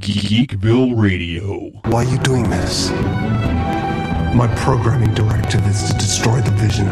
Geekville Radio. Why are you doing this? My programming directive is to destroy the vision.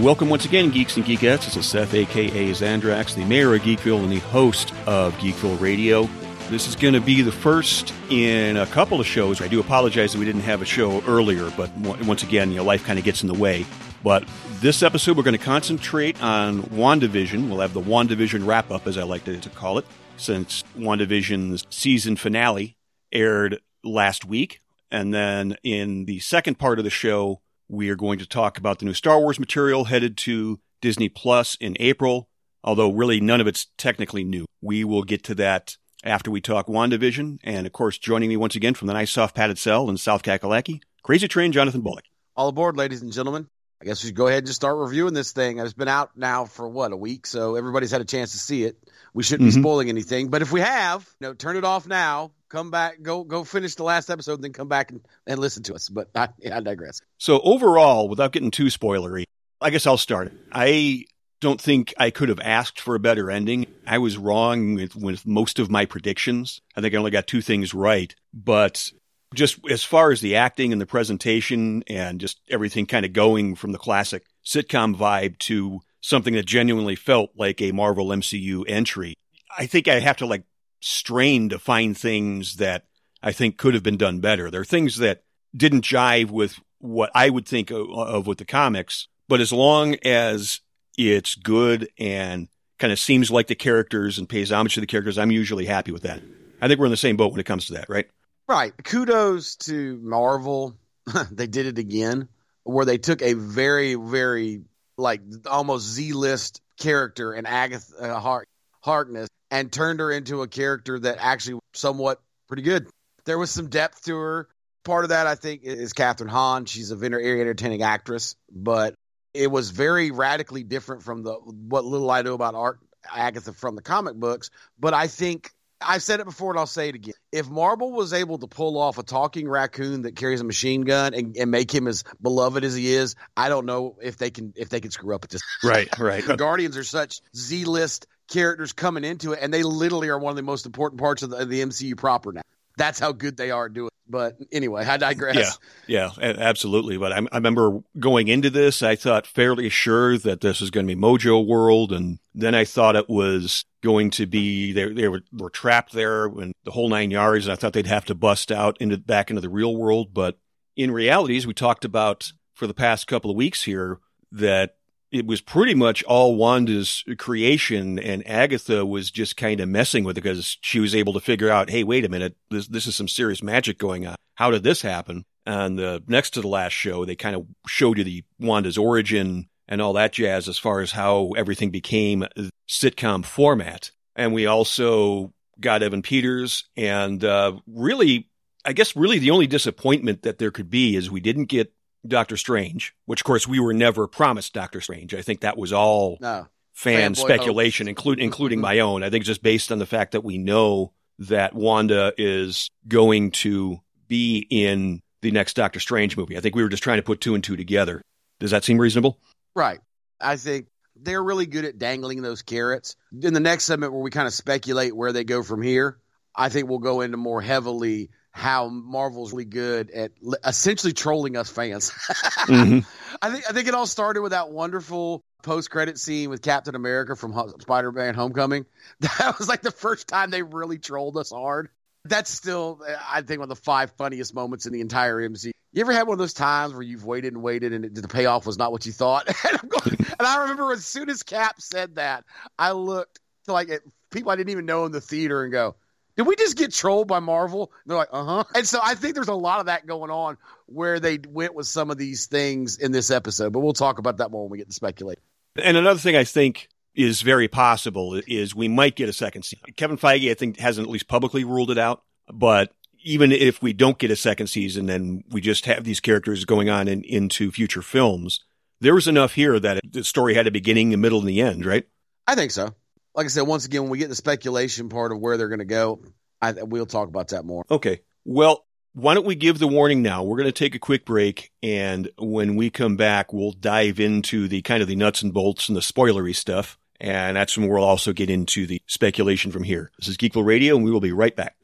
Welcome once again, Geeks and Geekettes. This is Seth, aka Zandrax, the mayor of Geekville and the host of Geekville Radio. This is going to be the first in a couple of shows. I do apologize that we didn't have a show earlier, but once again, you know, life kind of gets in the way. But this episode, we're going to concentrate on WandaVision. We'll have the WandaVision wrap up, as I like to, to call it, since WandaVision's season finale aired last week. And then in the second part of the show, we are going to talk about the new Star Wars material headed to Disney Plus in April, although really none of it's technically new. We will get to that after we talk WandaVision. And of course, joining me once again from the nice soft padded cell in South Kakalaki, Crazy Train Jonathan Bullock. All aboard, ladies and gentlemen. I guess we should go ahead and just start reviewing this thing. It's been out now for what a week, so everybody's had a chance to see it. We shouldn't Mm-hmm. be spoiling anything, but if we have, you know, turn it off now. Come back, go go finish the last episode, and then come back and, and listen to us. But I, I digress. So overall, without getting too spoilery, I guess I'll start. I don't think I could have asked for a better ending. I was wrong with, with most of my predictions. I think I only got two things right. But just as far as the acting and the presentation and just everything kind of going from the classic sitcom vibe to something that genuinely felt like a Marvel MCU entry, I think I have to like strain to find things that I think could have been done better. There are things that didn't jive with what I would think of, of with the comics, but as long as it's good and kind of seems like the characters and pays homage to the characters, I'm usually happy with that. I think we're in the same boat when it comes to that, right? Right. Kudos to Marvel. they did it again, where they took a very, very like almost Z list character and Agatha uh, Har- Harkness and turned her into a character that actually somewhat pretty good. There was some depth to her. Part of that, I think, is Kathryn Hahn. She's a very entertaining actress, but it was very radically different from the what little I know about Art Agatha from the comic books. But I think I've said it before and I'll say it again. If Marvel was able to pull off a talking raccoon that carries a machine gun and, and make him as beloved as he is, I don't know if they can if they can screw up at this. Right, right. The Guardians are such Z list characters coming into it, and they literally are one of the most important parts of the, of the MCU proper now. That's how good they are doing. But anyway, I digress. Yeah, yeah, absolutely. But I, I remember going into this, I thought fairly sure that this was going to be Mojo World, and then I thought it was going to be they they were, were trapped there and the whole nine yards. And I thought they'd have to bust out into back into the real world, but in reality, as we talked about for the past couple of weeks here, that it was pretty much all Wanda's creation, and Agatha was just kind of messing with it because she was able to figure out, hey, wait a minute, this this is some serious magic going on. How did this happen? And the next to the last show, they kind of showed you the Wanda's origin and all that jazz as far as how everything became sitcom format. And we also got Evan Peters, and uh, really, I guess, really the only disappointment that there could be is we didn't get Doctor Strange, which of course we were never promised Doctor Strange. I think that was all No. fan Fanboy speculation, hopes. including Mhm. my own. I think just based on the fact that we know that Wanda is going to be in the next Doctor Strange movie. I think we were just trying to put two and two together. Does that seem reasonable? Right. I think they're really good at dangling those carrots. In the next segment, where we kind of speculate where they go from here, I think we'll go into more heavily how Marvel's really good at essentially trolling us fans. Mhm. I think I think it all started with that wonderful post credit scene with Captain America from Spider Man Homecoming. That was like the first time they really trolled us hard. That's still, I think, one of the five funniest moments in the entire MCU. You ever had one of those times where you've waited and waited and it, the payoff was not what you thought? and, I'm going, and I remember as soon as Cap said that, I looked to like at people I didn't even know in the theater and go, did we just get trolled by Marvel? And they're like, uh huh. And so I think there's a lot of that going on where they went with some of these things in this episode, but we'll talk about that more when we get to speculate. And another thing I think is very possible is we might get a second season. Kevin Feige, I think, hasn't at least publicly ruled it out. But even if we don't get a second season and we just have these characters going on in, into future films, there was enough here that the story had a beginning, a middle, and the end, right? I think so. Like I said, once again, when we get the speculation part of where they're going to go, I, we'll talk about that more. Okay. Well, why don't we give the warning now? We're going to take a quick break. And when we come back, we'll dive into the kind of the nuts and bolts and the spoilery stuff. And that's when we'll also get into the speculation from here. This is Geekville Radio, and we will be right back.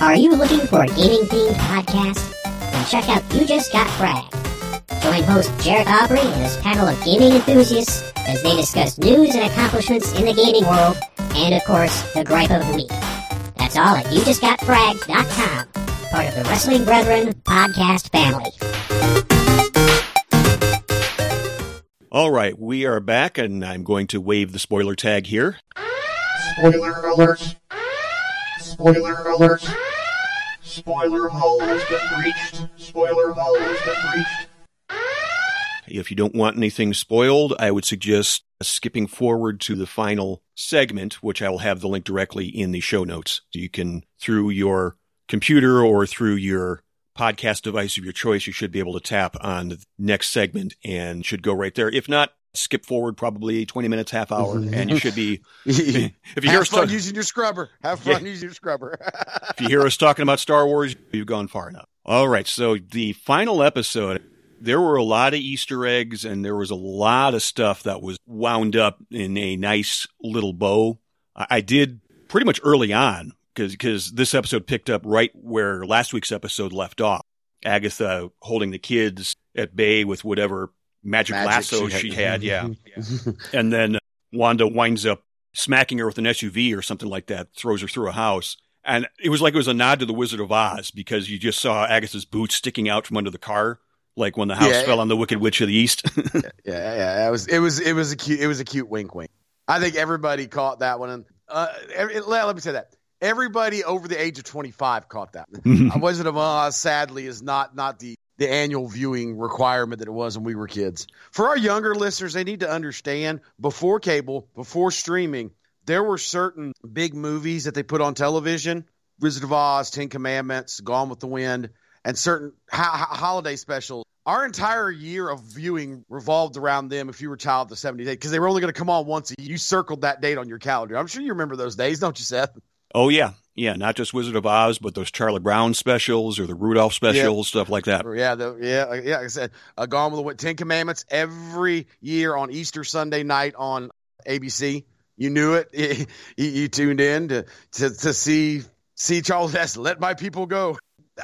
Are you looking for a gaming themed podcast? Then check out You Just Got Fragged. Join host Jared Aubrey and his panel of gaming enthusiasts as they discuss news and accomplishments in the gaming world, and of course, the gripe of the week. That's all at YouJustGotFragged.com, part of the Wrestling Brethren podcast family. All right, we are back, and I'm going to wave the spoiler tag here. Spoiler alert! Spoiler alert! Spoiler hole has been breached! Spoiler hole has been breached! If you don't want anything spoiled, I would suggest skipping forward to the final segment, which I will have the link directly in the show notes. You can, through your computer or through your podcast device of your choice, you should be able to tap on the next segment and should go right there. If not, skip forward probably 20 minutes, half hour, mm-hmm. and you should be. If you hear Have us using your scrubber. Have fun using your scrubber. if you hear us talking about Star Wars, you've gone far enough. All right. So the final episode, there were a lot of Easter eggs and there was a lot of stuff that was wound up in a nice little bow. I, I did pretty much early on because, because this episode picked up right where last week's episode left off. Agatha holding the kids at bay with whatever magic, Magic lasso she she had. had. Yeah. and then Wanda winds up smacking her with an SUV or something like that, throws her through a house. And it was like it was a nod to the Wizard of Oz because you just saw Agatha's boots sticking out from under the car, like when the house Yeah. fell on the Wicked Witch of the East. Yeah, yeah, it was it was it was a cute it was a cute wink wink. I think everybody caught that one. And uh, every, let, let me say that everybody over the age of twenty five caught that. one. Uh, Wizard of Oz, sadly, is not not the the annual viewing requirement that it was when we were kids. For our younger listeners, they need to understand before cable, before streaming, there were certain big movies that they put on television: Wizard of Oz, Ten Commandments, Gone with the Wind, and certain ho- ho- holiday specials. Our entire year of viewing revolved around them. If you were a child of the '70s, because they were only going to come on once a year. You circled that date on your calendar. I'm sure you remember those days, don't you, Seth? oh yeah, yeah, not just Wizard of Oz, but those Charlie Brown specials or the Rudolph specials, stuff like that. Yeah, the, yeah, yeah. Like I said, uh, Gone with the Wind, Ten Commandments every year on Easter Sunday night on ABC. You knew it. you, you tuned in to, to to see see Charles S. Let my people go.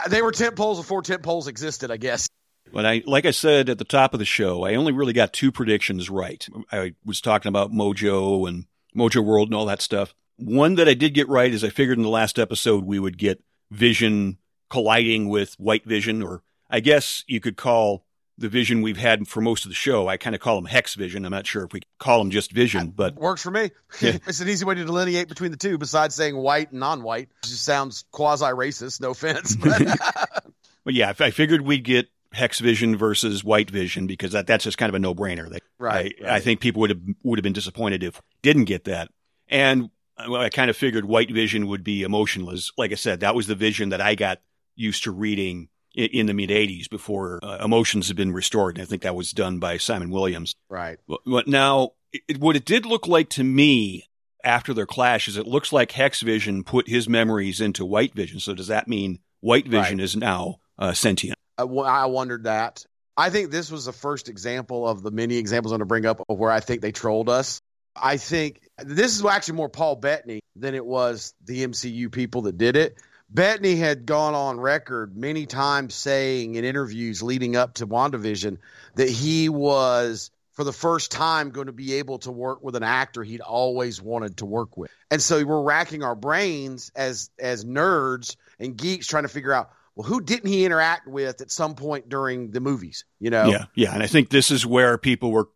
They were tent poles before tent poles existed, I guess. But I, like I said at the top of the show, I only really got two predictions right. I was talking about Mojo and Mojo World and all that stuff. One that I did get right is I figured in the last episode we would get Vision colliding with White Vision, or I guess you could call the Vision we've had for most of the show. I kind of call them Hex Vision. I'm not sure if we call them just Vision, but Works for me. Yeah. it's an easy way to delineate between the two, besides saying white and non-white. It just sounds quasi-racist. No offense, but but yeah, I figured we'd get Hex Vision versus White Vision because that, that's just kind of a no brainer. They, Right, I, right. I think people would have would have been disappointed if didn't get that. And well, I kind of figured White Vision would be emotionless. Like I said, that was the vision that I got used to reading in, the mid '80s before uh, emotions had been restored. And I think that was done by Simon Williams. right. But- But now, it, what it did look like to me after their clash is it looks like Hex Vision put his memories into White Vision. So does that mean White Vision Right. is now uh, sentient? I, w- I wondered that. I think this was the first example of the many examples I'm going to bring up of where I think they trolled us. I think this is actually more Paul Bettany than it was the MCU people that did it. Bettany had gone on record many times saying in interviews leading up to WandaVision that he was, for the first time, going to be able to work with an actor he'd always wanted to work with. And so we're racking our brains as as nerds and geeks trying to figure out well, who didn't he interact with at some point during the movies? You know, Yeah, yeah, and I think this is where people were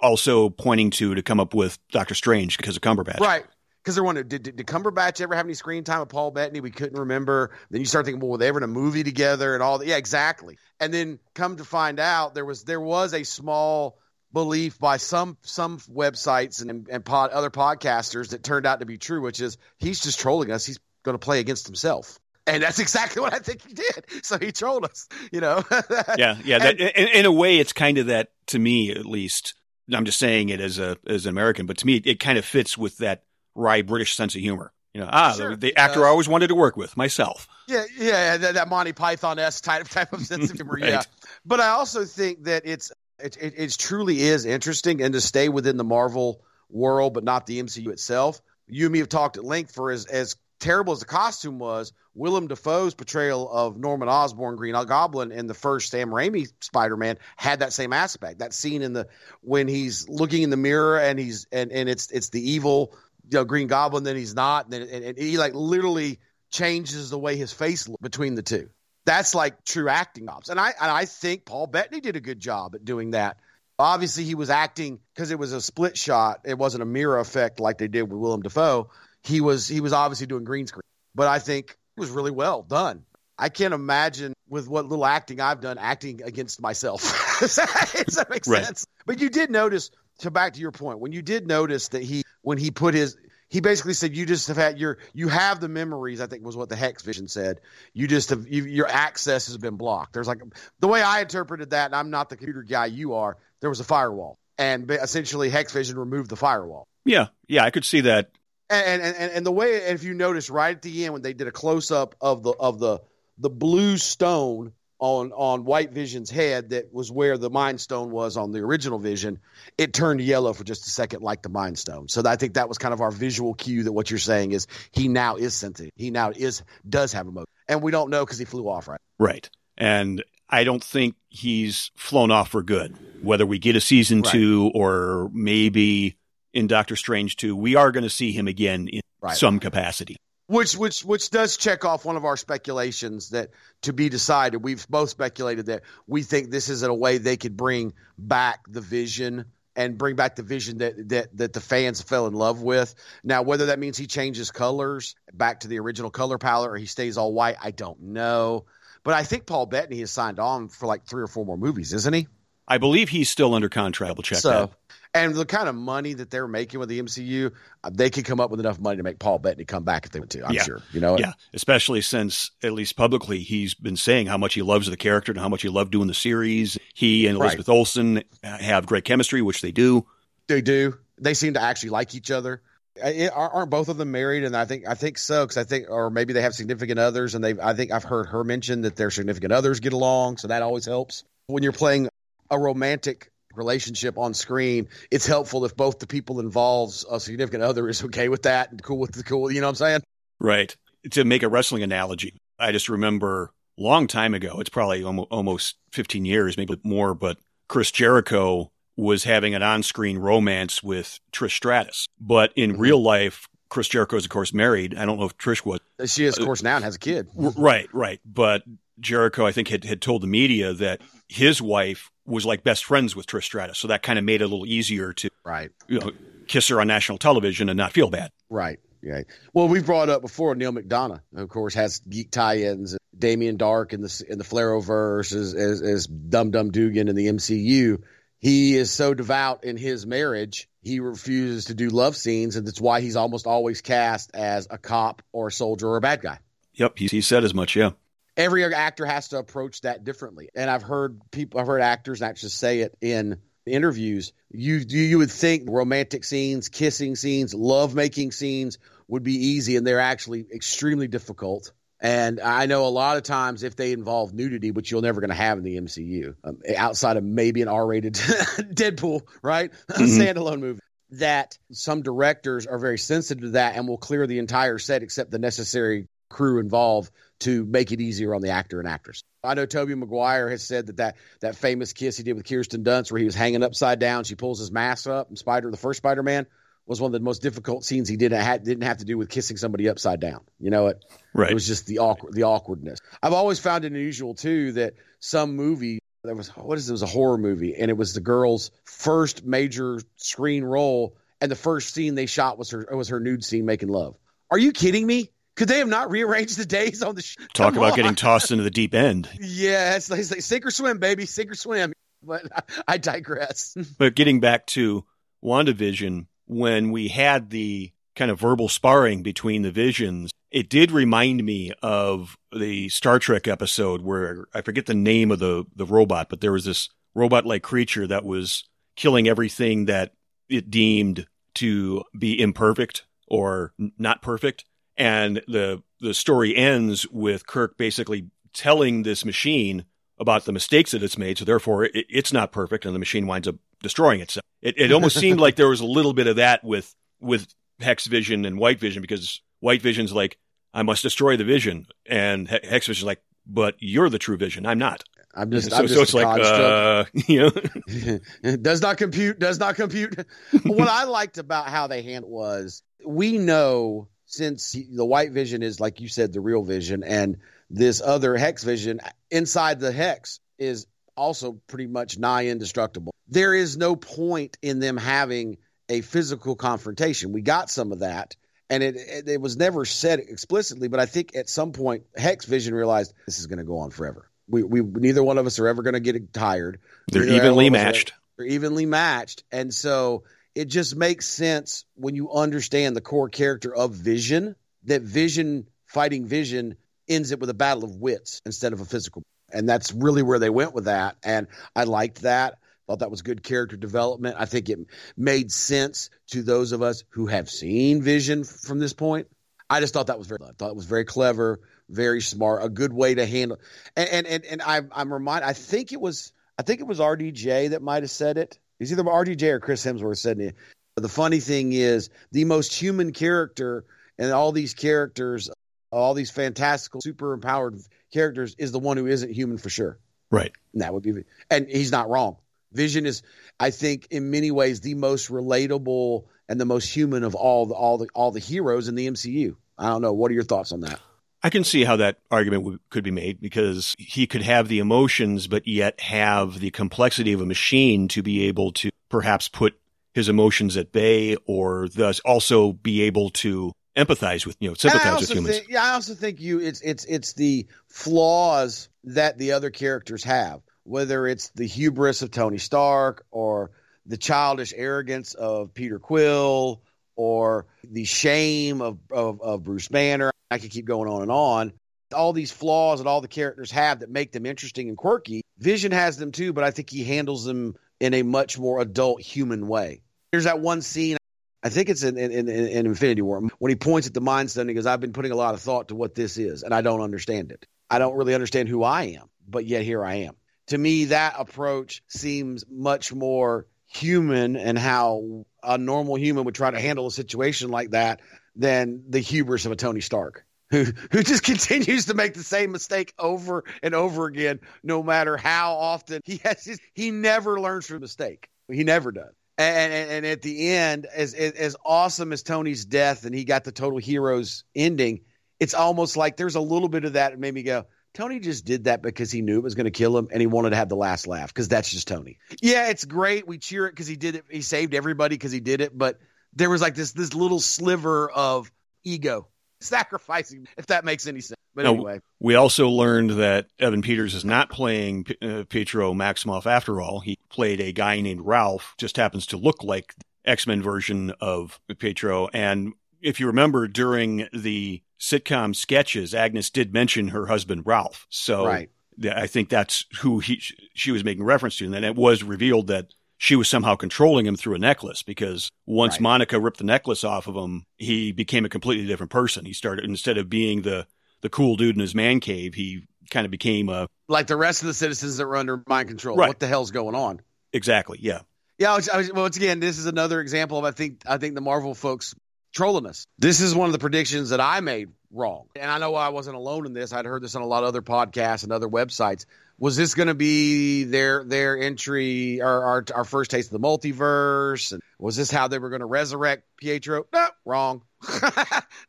also pointing to to come up with Doctor Strange because of Cumberbatch. right? Because they're wondering, did, did, did Cumberbatch ever have any screen time with Paul Bettany? We couldn't remember. Then you start thinking, well, were they ever in a movie together and all that? Yeah, exactly. And then come to find out, there was there was a small belief by some some websites and and pod, other podcasters that turned out to be true, which is he's just trolling us. He's going to play against himself. And that's exactly what I think he did. So he trolled us, you know. Yeah, yeah. That, in, in a way, it's kind of that to me, at least. I'm just saying it as a as an American, but to me, it kind of fits with that wry British sense of humor. You know, ah, Sure. the, the actor Uh, I always wanted to work with, myself. Yeah, yeah, that, that Monty Python s type type of sense of humor. Yeah, but I also think that it's it, it, it truly is interesting, and to stay within the Marvel world, but not the MCU itself. You and me have talked at length for as as terrible as the costume was. Willem Dafoe's portrayal of Norman Osborn, Green Goblin, in the first Sam Raimi Spider-Man had that same aspect. That scene in the when he's looking in the mirror and he's and and it's it's the evil you know Green Goblin, then he's not, and, and, and he like literally changes the way his face looks between the two. That's like true acting ops, and I and I think Paul Bettany did a good job at doing that. Obviously, he was acting because it was a split shot. It wasn't a mirror effect like they did with Willem Dafoe. He was he was obviously doing green screen, but I think it was really well done. I can't imagine with what little acting I've done acting against myself. Does that make Right. sense? But you did notice. So back to your point, when you did notice that he when he put his he basically said you just have had your you have the memories. I think was what the Hex Vision said. You just have you, your access has been blocked. There's like the way I interpreted that, and I'm not the computer guy you are. There was a firewall, and essentially Hex Vision removed the firewall. Yeah, yeah, I could see that. And and and, and the way, if you notice, right at the end when they did a close up of the of the the blue stone on on White Vision's head, that was where the Mind Stone was on the original Vision. It turned yellow for just a second, like the Mind Stone. So I think that was kind of our visual cue that what you're saying is he now is sentient. He now is does have emotion, and we don't know because he flew off right. Right. And I don't think he's flown off for good. Whether we get a season Right. two or maybe in Doctor Strange 2, we are going to see him again in Right. some capacity. Which which which does check off one of our speculations that to be decided. We've both speculated that we think this is a way they could bring back the vision and bring back the vision that that that the fans fell in love with. Now, whether that means he changes colors back to the original color palette or he stays all white, I don't know. But I think Paul Bettany has signed on for like three or four more movies, isn't he? I believe he's still under contract. We'll check so, that. and the kind of money that they're making with the MCU, uh, they could come up with enough money to make Paul Bettany come back if they want to. I'm Yeah. sure. You know, Yeah, especially since at least publicly he's been saying how much he loves the character and how much he loved doing the series. He and Right. Elizabeth Olsen have great chemistry, which they do. They do. They seem to actually like each other. I- Aren't both of them married? And I think I think so because I think, or maybe they have significant others, and they. I think I've heard her mention that their significant others get along, so that always helps when you're playing a romantic relationship on screen. It's helpful if both the people involved, a significant other, is okay with that and cool with the cool. You know what I'm saying? Right. To make a wrestling analogy, I just remember long time ago, it's probably almost, almost 15 years, maybe more, but Chris Jericho was having an on screen romance with Trish Stratus. But in Mhm. real life, Chris Jericho is, of course, married. I don't know if Trish was. She is, of course, now and has a kid. Right, right. But Jericho, I think, had, had told the media that his wife was like best friends with Trish Stratus. So that kind of made it a little easier to Right. you know, kiss her on national television and not feel bad. Right. Right. Well, we've brought up before Neal McDonough, of course, has geek tie-ins. Damien Darhk in the in the Arrowverse as as, as Dum Dum Dugan in the MCU. He is so devout in his marriage, he refuses to do love scenes, and that's why he's almost always cast as a cop or a soldier or a bad guy. Yep, he, he said as much. Yeah. Every actor has to approach that differently, and I've heard people, I've heard actors actors say it in interviews. You you you would think romantic scenes, kissing scenes, love making scenes would be easy, and they're actually extremely difficult. And I know a lot of times if they involve nudity, which you're never going to have in the MCU, um, outside of maybe an R-rated Deadpool, right, Mhm. standalone movie, that some directors are very sensitive to that and will clear the entire set except the necessary crew involved to make it easier on the actor and actress. I know Tobey Maguire has said that, that that famous kiss he did with Kirsten Dunst, where he was hanging upside down, she pulls his mask up, and Spider, the first Spider-Man, was one of the most difficult scenes he didn't didn't have to do with kissing somebody upside down. You know it. Right. It was just the awkward the awkwardness. I've always found it unusual too that some movie there was what is it, it was a horror movie and it was the girl's first major screen role and the first scene they shot was her was her nude scene making love. Are you kidding me? Could they have not rearranged the days on the sh- Talk Come about on. getting tossed into the deep end. Yeah, it's like, it's like sink or swim, baby, sink or swim. But I, I digress. But getting back to WandaVision, when we had the kind of verbal sparring between the visions, it did remind me of the Star Trek episode where I forget the name of the, the robot, but there was this robot like creature that was killing everything that it deemed to be imperfect or not perfect. And the the story ends with Kirk basically telling this machine about the mistakes that it's made. So therefore, it, it's not perfect, and the machine winds up destroying itself. It, it almost seemed like there was a little bit of that with with Hex Vision and White Vision because White Vision's like, I must destroy the Vision, and Hex Vision's like, but you're the true Vision. I'm not. I'm just, so, I'm just so it's a like, construct. uh, you know, does not compute. Does not compute. what I liked about how they handled was we know since the white vision is like you said the real vision, and this other hex vision inside the hex is also pretty much nigh indestructible. There is no point in them having a physical confrontation. We got some of that. And it, it, it was never said explicitly, but I think at some point Hex Vision realized this is going to go on forever. We, we neither one of us are ever going to get tired. they're Neither evenly one of are- matched. they're evenly matched. And so it just makes sense when you understand the core character of Vision that Vision fighting Vision ends it with a battle of wits instead of a physical. And that's really where they went with that. And I liked that. Thought that was good character development. I think it made sense to those of us who have seen Vision from this point. I just thought that was very, I thought it was very clever, very smart, a good way to handle. And and and, and I, I'm reminded. I think it was I think it was RDJ that might have said it. It's either RDJ or Chris Hemsworth said it. But the funny thing is, the most human character and all these characters, all these fantastical, super empowered characters, is the one who isn't human for sure. Right. And that would be, and he's not wrong. Vision is, I think, in many ways, the most relatable and the most human of all the all the all the heroes in the MCU. I don't know. What are your thoughts on that? I can see how that argument would, could be made because he could have the emotions, but yet have the complexity of a machine to be able to perhaps put his emotions at bay, or thus also be able to empathize with, you know, sympathize with humans. think, yeah, I also think you it's it's it's the flaws that the other characters have, whether it's the hubris of Tony Stark or the childish arrogance of Peter Quill or the shame of, of, of Bruce Banner. I could keep going on and on. All these flaws that all the characters have that make them interesting and quirky. Vision has them too, but I think he handles them in a much more adult human way. There's that one scene I think it's in, in, in, in Infinity War when he points at the Mind Stone. He goes, "I've been putting a lot of thought to what this is, and I don't understand it. I don't really understand who I am, but yet here I am." To me, that approach seems much more human and how a normal human would try to handle a situation like that than the hubris of a Tony Stark. Who, who just continues to make the same mistake over and over again, no matter how often he has. His, he never learns from mistake. He never does. And, and, and at the end, as, as awesome as Tony's death, and he got the total heroes ending, it's almost like there's a little bit of that that made me go, Tony just did that because he knew it was going to kill him, and he wanted to have the last laugh because that's just Tony. Yeah, it's great. We cheer it because he did it. He saved everybody because he did it. But there was like this this little sliver of ego sacrificing, if that makes any sense. But No, anyway, We also learned that Evan Peters is not playing uh, Pietro Maximoff after all. He played a guy named Ralph, just happens to look like X Men version of Pietro. And if you remember during the sitcom sketches, Agnes did mention her husband Ralph. So Right. I think that's who he she was making reference to. And then it was revealed that she was somehow controlling him through a necklace because once Right. Monica ripped the necklace off of him, he became a completely different person. He started instead of being the the cool dude in his man cave, he kind of became a like the rest of the citizens that were under mind control, Right. what the hell's going on? exactly, yeah. Yeah, I was, I was, once again, this is another example of I think I think the Marvel folks trolling us. This is one of the predictions that I made wrong, and I know I wasn't alone in this. I'd heard this on a lot of other podcasts and other websites. Was this going to be their their entry, or our our first taste of the multiverse? And was this how they were going to resurrect Pietro? No, wrong.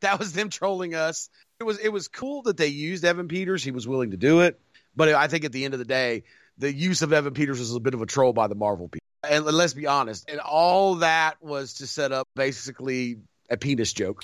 that was them trolling us. It was it was cool that they used Evan Peters. He was willing to do it, but I think at the end of the day, the use of Evan Peters was a bit of a troll by the Marvel people. And let's be honest, and all that was to set up basically a penis joke.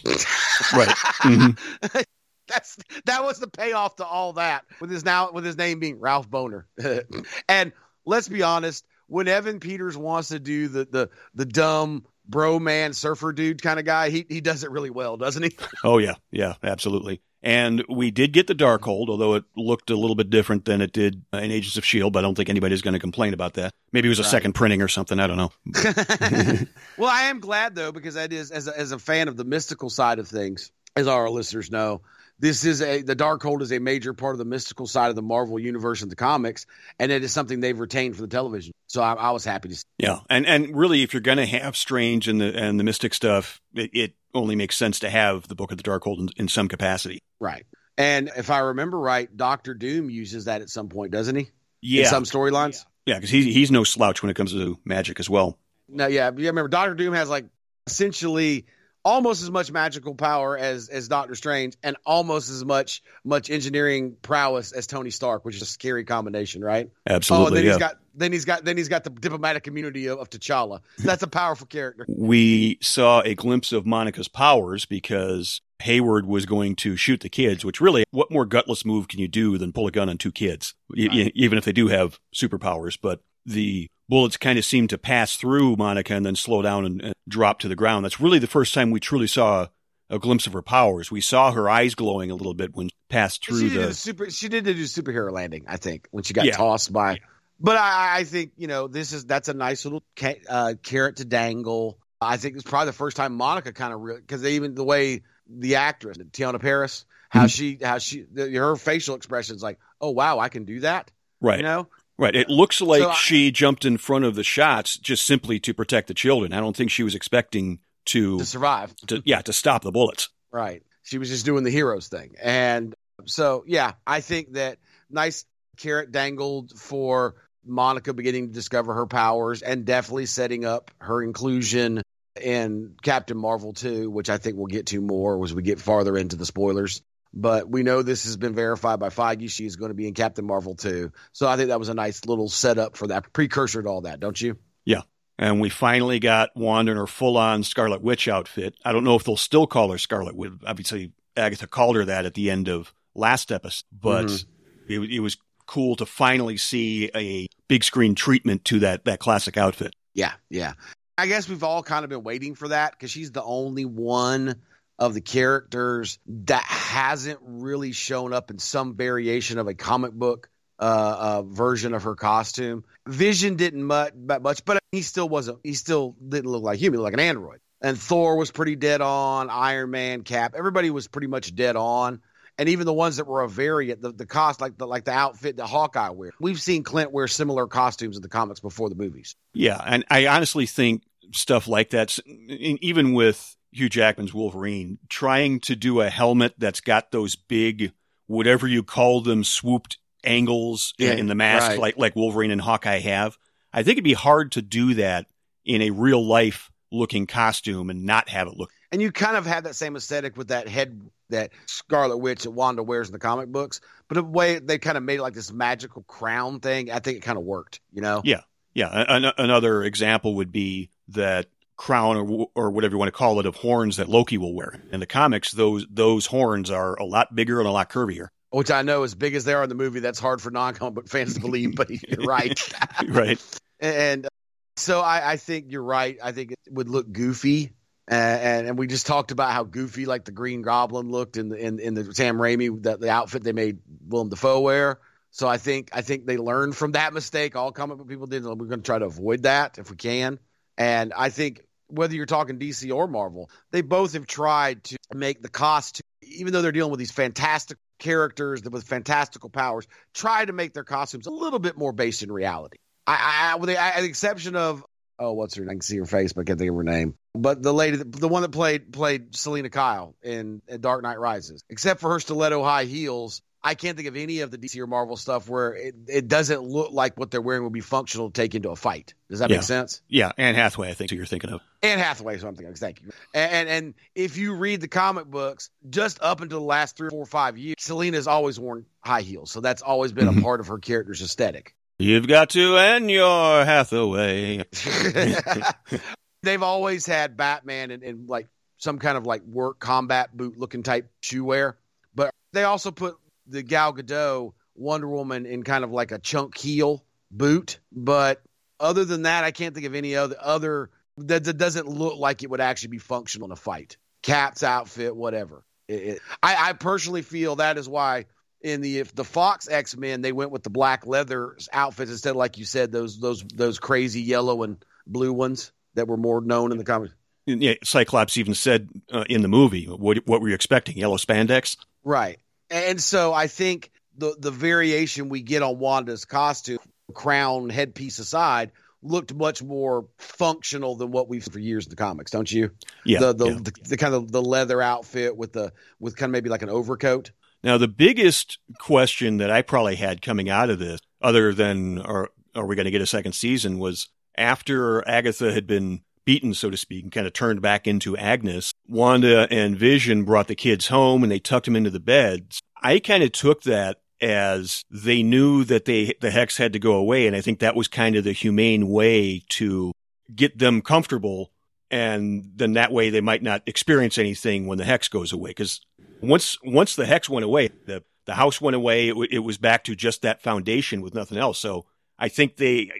Right. Mhm. That's that was the payoff to all that with his now with his name being Ralph Bohner. and let's be honest, when Evan Peters wants to do the the the dumb bro man surfer dude kind of guy, he he does it really well, doesn't he? Oh yeah, yeah, absolutely. And we did get the Darkhold, although it looked a little bit different than it did in Agents of Shield. But I don't think anybody's going to complain about that. Maybe it was a Right. second printing or something. I don't know. well, I am glad though because that is as a, as a fan of the mystical side of things. as our listeners know, this is a the Darkhold is a major part of the mystical side of the Marvel universe and the comics, and it is something they've retained for the television. So I, I was happy to see. Yeah, and and really, if you're going to have Strange and the and the mystic stuff, it, it, only makes sense to have the Book of the Darkhold in, in some capacity. Right. And if I remember right, Doctor Doom uses that at some point, doesn't he? Yeah, In some storylines. yeah, because he's he's no slouch when it comes to magic as well. No, yeah, yeah. Remember, Doctor Doom has like essentially almost as much magical power as as Doctor Strange, and almost as much much engineering prowess as Tony Stark, which is a scary combination, right? Absolutely, oh, then yeah. he's got then he's got then he's got the diplomatic immunity of, of T'Challa. That's a powerful character. we saw a glimpse of Monica's powers because Hayward was going to shoot the kids, which really, what more gutless move can you do than pull a gun on two kids, e- e- even if they do have superpowers? But the bullets kind of seemed to pass through Monica and then slow down and, and drop to the ground. That's really the first time we truly saw a glimpse of her powers. We saw her eyes glowing a little bit when she passed She through did, the. super, she did do superhero landing, I think, when she got Yeah. tossed by. But I, I think you know this is that's a nice little ca- uh, carrot to dangle. I think it's probably the first time Monica kind of because even the way the actress Teyonah Parris, how Mhm. she how she the, her facial expressions like, oh wow, I can do that. Right. You know, Right. It looks like So I- she jumped in front of the shots just simply to protect the children. I don't think she was expecting to, to survive. to yeah, to stop the bullets. Right. She was just doing the heroes thing. And so, yeah, I think that nice carrot dangled for Monica beginning to discover her powers and definitely setting up her inclusion in Captain Marvel 2, which I think we'll get to more as we get farther into the spoilers. But we know this has been verified by Feige. She is going to be in Captain Marvel too. So I think that was a nice little setup for that precursor to all that, don't you? Yeah. And we finally got Wanda in her full on Scarlet Witch outfit. I don't know if they'll still call her Scarlet Witch. Obviously, Agatha called her that at the end of last episode, but Mhm. it, it was cool to finally see a big screen treatment to that, that classic outfit. Yeah, yeah. I guess we've all kind of been waiting for that because she's the only one of the characters that hasn't really shown up in some variation of a comic book uh, uh, version of her costume. Vision didn't much, much, but he still wasn't. He still didn't look like human, like an android. And Thor was pretty dead on. Iron Man, Cap, everybody was pretty much dead on. And even the ones that were a variant, the, the cost, like the like the outfit that Hawkeye wear. We've seen Clint wear similar costumes in the comics before the movies. Yeah. And I honestly think stuff like that, even with Hugh Jackman's Wolverine, trying to do a helmet that's got those big, whatever you call them, swooped angles in- Yeah, in the mask, right. like, like Wolverine and Hawkeye have. I think it'd be hard to do that in a real life looking costume and not have it look. And you kind of have that same aesthetic with that head that Scarlet Witch that Wanda wears in the comic books, but the way they kind of made it like this magical crown thing, I think it kind of worked. You know? Yeah. Yeah. an- another example would be that crown or, or whatever you want to call it of horns that Loki will wear. In the comics, those, those horns are a lot bigger and a lot curvier. Which I know, as big as they are in the movie, that's hard for non-comic book fans to believe, but you're right. right. and uh, so I, I think you're right. I think it would look goofy. Uh, and and we just talked about how goofy like the Green Goblin looked in the in, in the Sam Raimi the, the outfit they made Willem Dafoe wear. So I think I think they learned from that mistake. All comic book people did. We're going to try to avoid that if we can. And I think whether you're talking DC or Marvel, they both have tried to make the costume, even though they're dealing with these fantastic characters with fantastical powers, try to make their costumes a little bit more based in reality. I, I with the, I, the exception of oh, what's her? I can see her face, but I can't think of her name. But the lady, the one that played played Selina Kyle in, in Dark Knight Rises, except for her stiletto high heels, I can't think of any of the DC or Marvel stuff where it, it doesn't look like what they're wearing would be functional to take into a fight. Does that Yeah. make sense? Yeah. Anne Hathaway, I think, who you're thinking of. Anne Hathaway is what I'm thinking. of. Thank you. And, and and if you read the comic books, just up until the last three, four, five years, Selina's always worn high heels, so that's always been a Mhm. part of her character's aesthetic. You've got to end your Hathaway. They've always had Batman in, in like some kind of like work combat boot looking type shoe wear, but they also put the Gal Gadot Wonder Woman in kind of like a chunk heel boot. But other than that, I can't think of any other other that, that doesn't look like it would actually be functional in a fight. Cap's outfit, whatever. It, it, I, I personally feel that is why in the if the Fox X Men they went with the black leather outfits instead of like you said those those those crazy yellow and blue ones that were more known in the comics. yeah, Cyclops even said uh, in the movie, what, what were you expecting? Yellow spandex? Right. And so I think the the variation we get on Wanda's costume, crown, headpiece aside, looked much more functional than what we've for years in the comics, don't you? Yeah. The the, yeah. the the kind of the leather outfit with the with kind of maybe like an overcoat. Now, the biggest question that I probably had coming out of this, other than are, are we going to get a second season, was after Agatha had been beaten, so to speak, and kind of turned back into Agnes, Wanda and Vision brought the kids home and they tucked them into the beds. I kind of took that as they knew that they the hex had to go away, and I think that was kind of the humane way to get them comfortable, and then that way they might not experience anything when the hex goes away. Because once once the hex went away, the the house went away. It, w- it was back to just that foundation with nothing else. So I think they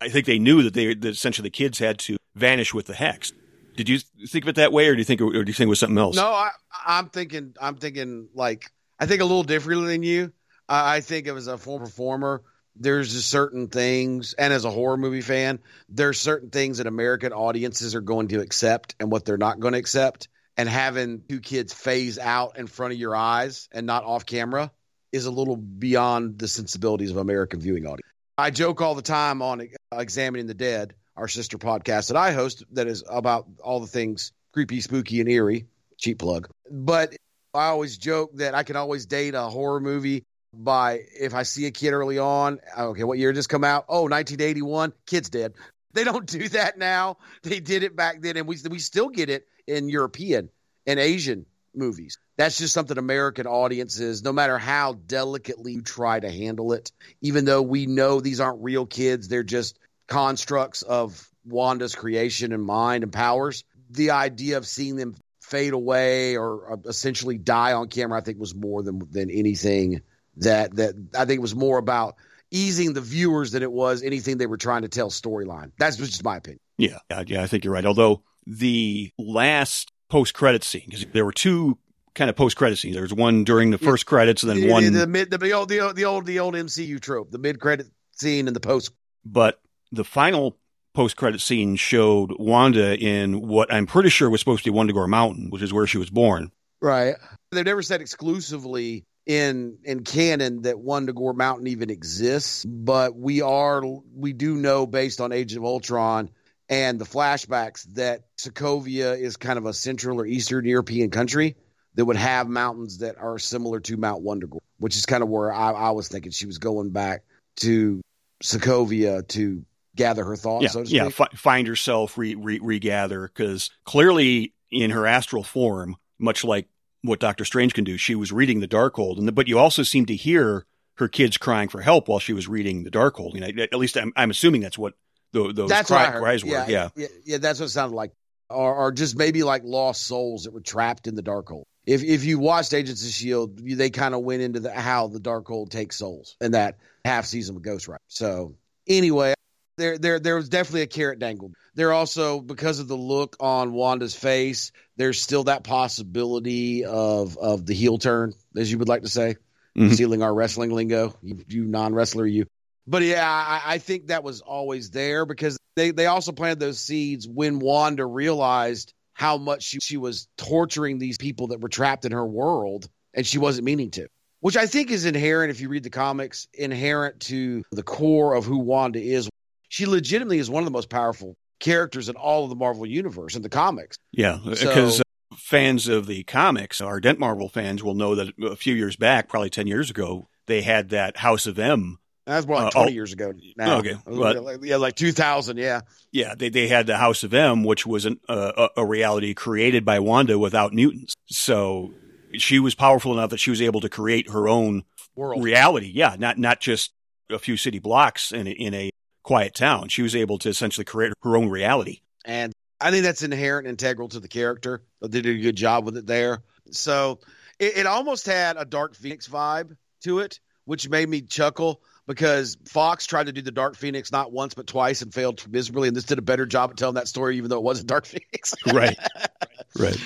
I think they knew that they that essentially the kids had to vanish with the hex. Did you think of it that way, or do you think, or do you think it was something else? No, I, I'm thinking. I'm thinking like I think a little differently than you. I, I think as a former performer, there's just certain things, and as a horror movie fan, there's certain things that American audiences are going to accept and what they're not going to accept. And having two kids phase out in front of your eyes and not off camera is a little beyond the sensibilities of American viewing audience. I joke all the time on Examining the Dead, our sister podcast that I host, that is about all the things creepy, spooky, and eerie. Cheap plug. But I always joke that I can always date a horror movie by if I see a kid early on. Okay, what year did this come out? Oh, 1981. Kid's dead. They don't do that now. They did it back then, and we we still get it in European and Asian movies. That's just something American audiences, no matter how delicately you try to handle it, even though we know these aren't real kids, they're just constructs of Wanda's creation and mind and powers. The idea of seeing them fade away or uh, essentially die on camera, I think, was more than than anything that that I think was more about easing the viewers than it was anything they were trying to tell storyline. That's just my opinion. Yeah, yeah, yeah, I think you're right. Although the last post credit scene, because there were two kind of post credit scenes. There was one during the first credits, and then the, one. the, mid the, the old the, old- the old the old MCU trope, the mid credit scene and the post. but the final post credit scene showed Wanda in what I'm pretty sure was supposed to be Wundagore Mountain, which is where she was born. Right. They've never said exclusively in in canon that Wundagore Mountain even exists, but we are we do know based on Age of Ultron and the flashbacks that Sokovia is kind of a central or eastern European country that would have mountains that are similar to Mount Wundagore, which is kind of where I, I was thinking she was going back to Sokovia to gather her thoughts. yeah, so to yeah, fi- find herself, re- re- regather, because clearly in her astral form, much like what Doctor Strange can do, she was reading the Darkhold, and the, but you also seem to hear her kids crying for help while she was reading the Darkhold. You know, at least I'm, I'm assuming that's what the, those That's cry, what I heard. cries were. Yeah, Yeah, yeah, yeah, That's what it sounded like, or, or just maybe like lost souls that were trapped in the Darkhold. If if you watched Agents of Shield, you, they kind of went into the how the Darkhold takes souls and that half season with Ghost Rider. So anyway, there there there was definitely a carrot dangled. There also because of the look on Wanda's face, there's still that possibility of of the heel turn, as you would like to say, Mhm. stealing our wrestling lingo. You, you non wrestler, you. But yeah, I, I think that was always there because they, they also planted those seeds when Wanda realized how much she, she was torturing these people that were trapped in her world and she wasn't meaning to. Which I think is inherent, if you read the comics, inherent to the core of who Wanda is. She legitimately is one of the most powerful characters in all of the Marvel universe in the comics. yeah, So- because uh, fans of the comics, our Dent Marvel fans, will know that a few years back, probably ten years ago, they had that House of M. That's more like Uh, 20 oh. years ago now. Okay, but- Like- yeah, like 2000, yeah. Yeah, they, they had the House of M, which was an, uh, a a reality created by Wanda without mutants. So she was powerful enough that she was able to create her own World. reality. Yeah, not not just a few city blocks in a, in a quiet town. She was able to essentially create her own reality. And I think that's inherent, integral to the character. They did a good job with it there. So it, it almost had a Dark Phoenix vibe to it, which made me chuckle because Fox tried to do the Dark Phoenix not once but twice and failed miserably. And this did a better job at telling that story, even though it wasn't Dark Phoenix. Right. Right.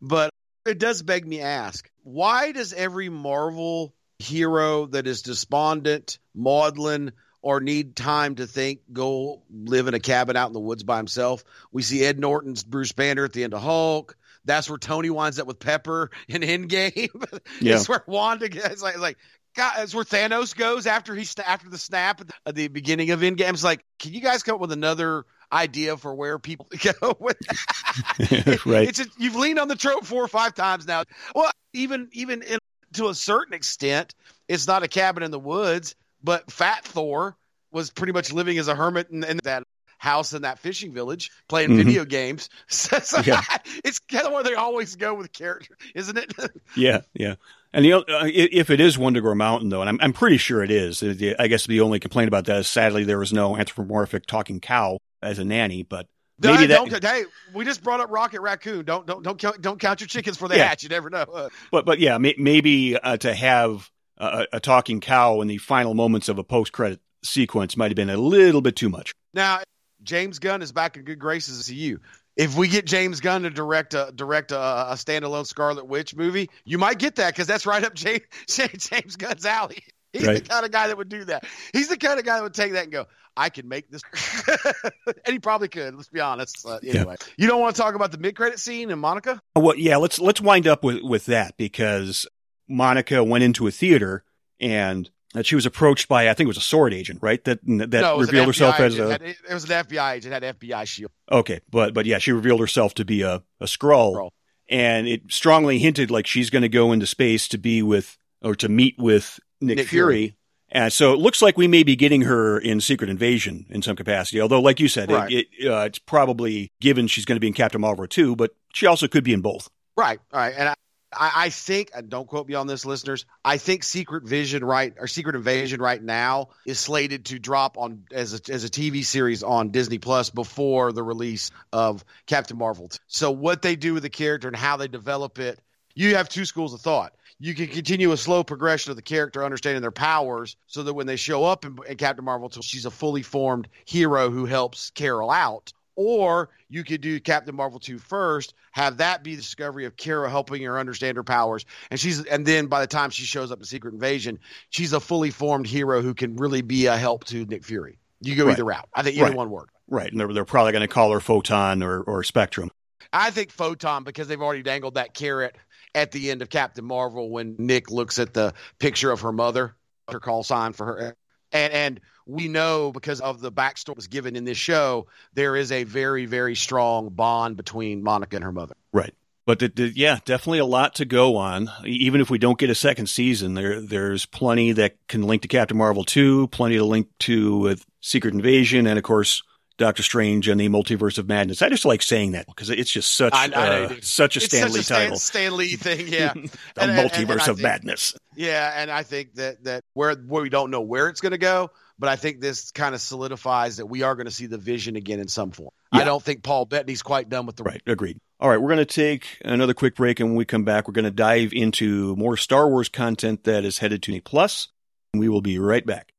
but it does beg me ask why does every Marvel hero that is despondent, maudlin, or need time to think, go live in a cabin out in the woods by himself. We see Ed Norton's Bruce Banner at the end of Hulk. That's where Tony winds up with Pepper in Endgame. Yeah. it's where Wanda gets like, like God, it's where Thanos goes after he after the snap at the, at the beginning of Endgame. It's like, can you guys come up with another idea for where people go with that? right. It's a, you've leaned on the trope four or five times now. Well, even even in, to a certain extent, it's not a cabin in the woods, but Fat Thor was pretty much living as a hermit in, in that house in that fishing village playing Mhm. video games. So, so Yeah. it's kind of where they always go with character, isn't it? Yeah, yeah. And the, uh, if it is Wundagore Mountain, though, and I'm, I'm pretty sure it is, I guess the only complaint about that is sadly there was no anthropomorphic talking cow as a nanny, but maybe Hey, that, don't, hey, we just brought up Rocket Raccoon. Don't don't don't count, don't count your chickens for the Yeah. hatch. You never know. Uh, but, but yeah, may, maybe uh, to have a, a talking cow in the final moments of a post credit sequence might have been a little bit too much. Now, James Gunn is back in good graces to you. If we get James Gunn to direct a direct a, a standalone Scarlet Witch movie, you might get that because that's right up James, James Gunn's alley. He's the kind of guy that would do that. He's the kind of guy that would take that and go, "I can make this," and he probably could. Let's be honest. Uh, anyway, you don't want to talk about the mid credit scene and Monica? Well, yeah, let's let's wind up with with that because Monica went into a theater and that she was approached by I think it was a sword agent, right? That that no, it was an revealed herself as agent. a it was an FBI agent. Had FBI shield. okay, but but yeah, she revealed herself to be a a Skrull, Skrull. and it strongly hinted like she's going to go into space to be with or to meet with Nick, Nick Fury. And so it looks like we may be getting her in Secret Invasion in some capacity. Although, like you said, Right. it, it, uh, it's probably given she's going to be in Captain Marvel too, but she also could be in both. Right, all right, and I, I, I think, and don't quote me on this, listeners. I think Secret Vision, right, or Secret Invasion, right now is slated to drop on as a as a TV series on Disney Plus before the release of Captain Marvel. So what they do with the character and how they develop it, you have two schools of thought. You can continue a slow progression of the character, understanding their powers, so that when they show up in, in Captain Marvel, she's a fully formed hero who helps Carol out. Or you could do Captain Marvel 2 first, have that be the discovery of Kara helping her understand her powers, and she's and then by the time she shows up in Secret Invasion, she's a fully formed hero who can really be a help to Nick Fury. You go Right. either route. I think either Right. one word. Right. And they're, they're probably going to call her Photon or, or Spectrum. I think Photon because they've already dangled that carrot at the end of Captain Marvel when Nick looks at the picture of her mother, her call sign for her. And and we know because of the backstory was given in this show, there is a very, very strong bond between Monica and her mother. Right. But the, the, yeah, definitely a lot to go on. Even if we don't get a second season, there there's plenty that can link to Captain Marvel 2, plenty to link to uh, Secret Invasion, and of course, Doctor Strange and the Multiverse of Madness. I just like saying that because it's just such I- I uh, such a Stan Lee such a title. Stan Lee thing, yeah. the And- and- and Multiverse of think- Madness. Yeah, and I think that that where where we don't know where it's going to go, but I think this kind of solidifies that we are going to see the Vision again in some form. I don't think Paul Bettany's quite done with the Right. Agreed. All right. We're going to take another quick break. And when we come back, we're going to dive into more Star Wars content that is headed to Disney Plus. We will be right back.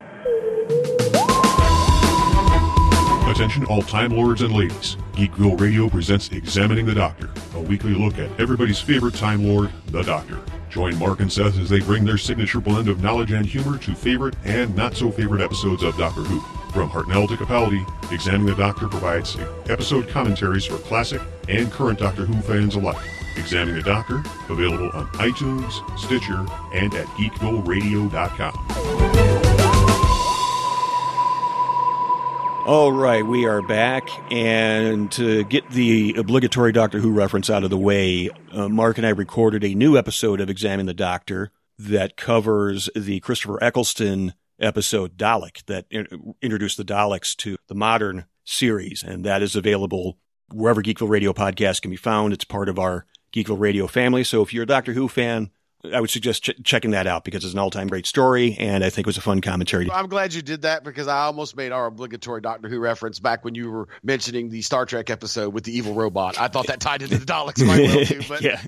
Attention all Time Lords and ladies. Geekville Radio presents Examining the Doctor, a weekly look at everybody's favorite Time Lord, the Doctor. Join Mark and Seth as they bring their signature blend of knowledge and humor to favorite and not so favorite episodes of Doctor Who. From Hartnell to Capaldi, Examining the Doctor provides episode commentaries for classic and current Doctor Who fans alike. Examining the Doctor, available on iTunes, Stitcher, and at geekvilleradio.com. All right, we are back, and to get the obligatory Doctor Who reference out of the way, uh, Mark and I recorded a new episode of Examine the Doctor that covers the Christopher Eccleston episode Dalek that in- introduced the Daleks to the modern series, and that is available wherever Geekville Radio podcast can be found. It's part of our Geekville Radio family, so if you're a Doctor Who fan, I would suggest ch- checking that out because it's an all-time great story, and I think it was a fun commentary. I'm glad you did that because I almost made our obligatory Doctor Who reference back when you were mentioning the Star Trek episode with the evil robot. I thought that tied into the Daleks quite well too. But yeah.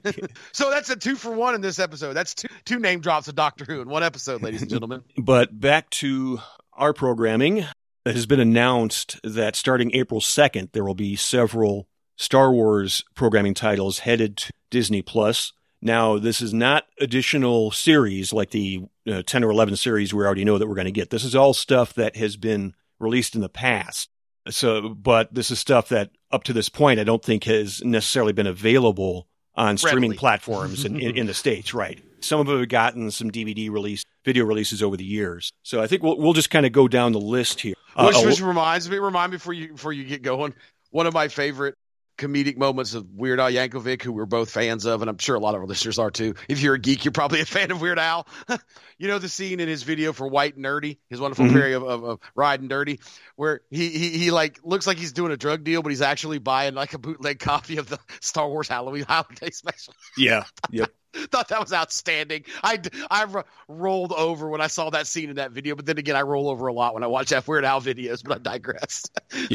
so that's a two for one in this episode. That's two two name drops of Doctor Who in one episode, ladies and gentlemen. But back to our programming. It has been announced that starting April 2nd, there will be several Star Wars programming titles headed to Disney Plus. Now, this is not additional series like the uh, 10 or 11 series we already know that we're going to get. This is all stuff that has been released in the past. So, but this is stuff that up to this point, I don't think has necessarily been available on streaming Readily. platforms in, in, in the States, right? Some of them have gotten some DVD release, video releases over the years. So I think we'll, we'll just kind of go down the list here. Uh, which, a- which reminds me, remind me before you before you get going. One of my favorite comedic moments of Weird Al Yankovic, who we're both fans of, and I'm sure a lot of our listeners are too. If you're a geek, you're probably a fan of Weird Al. you know the scene in his video for White and Nerdy, his wonderful Mhm. parody of, of, of Riding Dirty, where he, he he like looks like he's doing a drug deal, but he's actually buying like a bootleg copy of the Star Wars Halloween holiday special. yeah. Yep. Thought that was outstanding. I I rolled over when I saw that scene in that video, but then again, I roll over a lot when I watch that Weird Al videos. But I digress.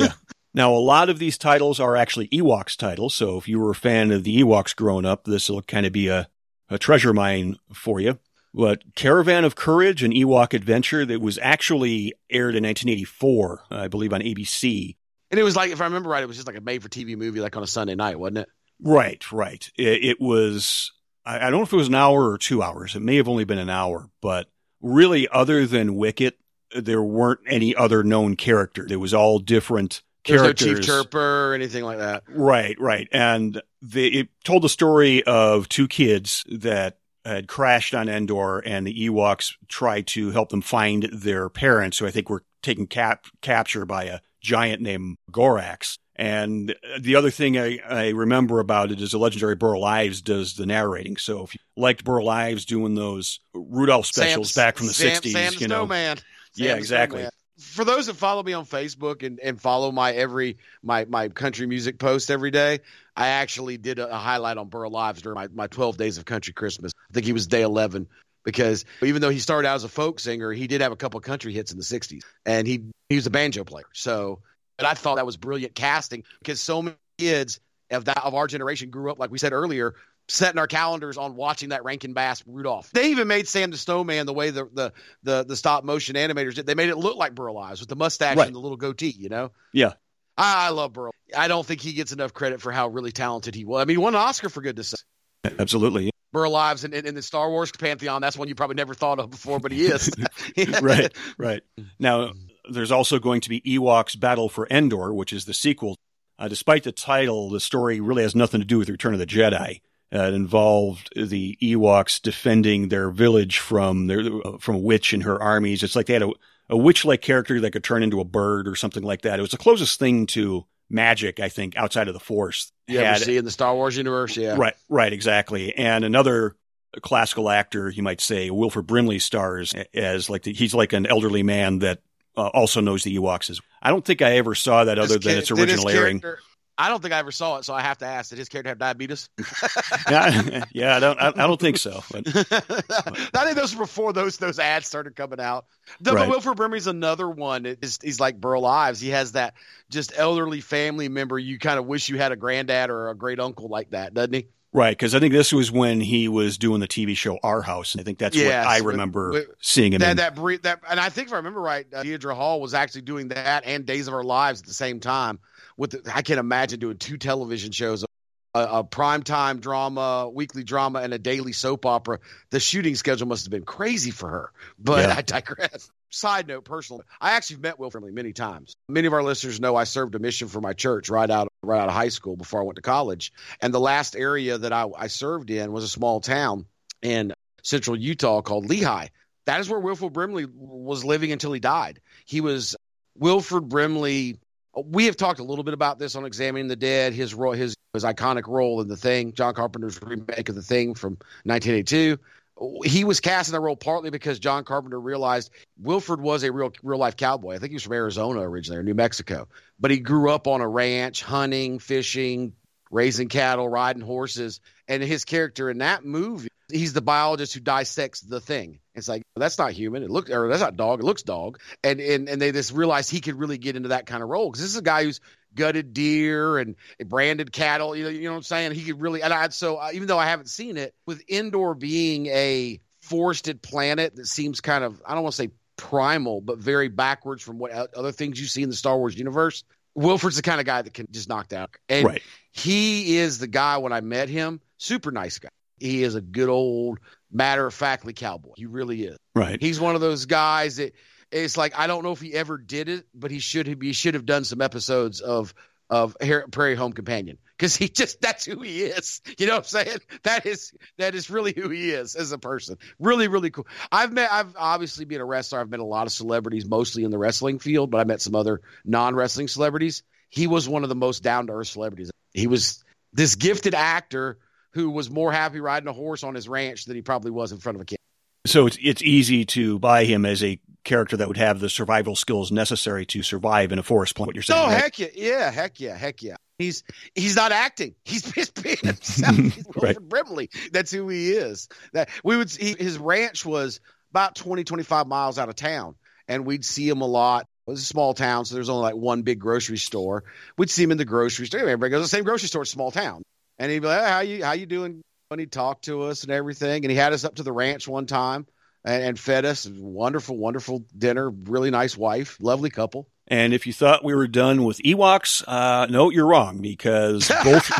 Now, a lot of these titles are actually Ewoks titles. So if you were a fan of the Ewoks growing up, this will kind of be a, a treasure mine for you. But Caravan of Courage and Ewok Adventure that was actually aired in 1984, I believe on ABC. And it was like, if I remember right, it was just like a made for TV movie, like on a Sunday night, wasn't it? Right, right. It, it was, I, I don't know if it was an hour or two hours. It may have only been an hour, but really, other than Wicket, there weren't any other known character. It was all different There's no. Chief Chirpa or anything like that. Right, right. And they, it told the story of two kids that had crashed on Endor and the Ewoks tried to help them find their parents, who I think were taken cap- capture by a giant named Gorax. And the other thing I, I remember about it is the legendary Burl Ives does the narrating. So if you liked Burl Ives doing those Rudolph specials Sam- back from the Sam, 60s, Sam the you know. Snowman. Yeah, the exactly. Snowman. For those that follow me on Facebook and, and follow my every my my country music post every day, I actually did a, a highlight on Burl Ives during my, my 12 days of country Christmas. I think he was day 11 because even though he started out as a folk singer, he did have a couple country hits in the 60s and he he was a banjo player. So, but I thought that was brilliant casting because so many kids of that of our generation grew up like we said earlier setting our calendars on watching that Rankin Bass Rudolph. They even made Sam the Snowman the way the the the, the stop motion animators did. They made it look like Burl Ives with the mustache Right. and the little goatee. You know. Yeah. I, I love Burl. I don't think he gets enough credit for how really talented he was. I mean, he won an Oscar for goodness sake. Absolutely. Burl Ives in, in, in the Star Wars pantheon. That's one you probably never thought of before, but he is. right, right. Now, there's also going to be Ewoks Battle for Endor, which is the sequel. Uh, despite the title, the story really has nothing to do with Return of the Jedi. Uh, it involved the Ewoks defending their village from their uh, from a witch and her armies. It's like they had a, a witch-like character that could turn into a bird or something like that. It was the closest thing to magic, I think, outside of the Force. You ever see in the Star Wars universe? Yeah. Right, right, exactly. And another classical actor, you might say, Wilford Brimley stars as like the, he's like an elderly man that uh, also knows the Ewoks. As I don't think I ever saw that other His than cha- its original airing. I don't think I ever saw it, so I have to ask: Did his character have diabetes? yeah, yeah, I don't, I, I don't think so. But I think those were before those those ads started coming out. The, Right. But Wilford Brimley's another one. Is, he's like Burl Ives. He has that just elderly family member. You kind of wish you had a granddad or a great uncle like that, doesn't he? right, because I think this was when he was doing the TV show Our House, and I think that's Yes, what I remember with- seeing him That in. that that, and I think if I remember right, uh, Deidre Hall was actually doing that and Days of Our Lives at the same time. With the, I can't imagine doing two television shows. A, a primetime drama, weekly drama, and a daily soap opera. The shooting schedule must have been crazy for her. But Yeah. I digress. Side note, personally, I actually met Will Brimley many times. Many of our listeners know I served a mission for my church right out right out of high school before I went to college. And the last area that I, I served in was a small town in central Utah called Lehi. That is where Wilford Brimley was living until he died. He was Wilford Brimley. We have talked a little bit about this on Examining the Dead. His role, his his iconic role in The Thing, John Carpenter's remake of The Thing from 1982. He was cast in that role partly because John Carpenter realized Wilford was a real real life cowboy. I think he was from Arizona originally or New Mexico, but he grew up on a ranch, hunting, fishing, raising cattle, riding horses, and his character in that movie, he's the biologist who dissects the thing. It's like that's not human. It looks or that's not dog. It looks dog. And and and they just realized he could really get into that kind of role because this is a guy who's gutted deer and branded cattle. You know, you know what I'm saying? He could really. And I so uh, even though I haven't seen it, with Endor being a forested planet that seems kind of I don't want to say primal, but very backwards from what other things you see in the Star Wars universe. Wilford's the kind of guy that can just knock down. And right. he is the guy when I met him, super nice guy. He is a good old matter of factly cowboy. He really is. Right. He's one of those guys that it's like I don't know if he ever did it, but he should have he should have done some episodes of of Prairie Home Companion because he just that's who he is. You know what I'm saying? That is that is really who he is as a person. Really, really cool. I've met I've obviously been a wrestler. I've met a lot of celebrities, mostly in the wrestling field, but I met some other non wrestling celebrities. He was one of the most down to earth celebrities. He was this gifted actor who was more happy riding a horse on his ranch than he probably was in front of a kid. So it's it's easy to buy him as a character that would have the survival skills necessary to survive in a forest plan. What you're saying? Oh right? heck yeah, yeah, heck yeah, heck yeah. He's he's not acting. He's just being himself. He's Right. Brimley. That's who he is. That we would he, his ranch was about 20, 25 miles out of town, and we'd see him a lot. It was a small town, so there's only like one big grocery store. We'd see him in the grocery store. Everybody goes to the same grocery store, it's a small town, and he'd be like, hey, "How you how you doing?" And he talked to us and everything. And he had us up to the ranch one time and, and fed us. Wonderful, wonderful dinner. Really nice wife, lovely couple. And if you thought we were done with Ewoks, uh, no, you're wrong because both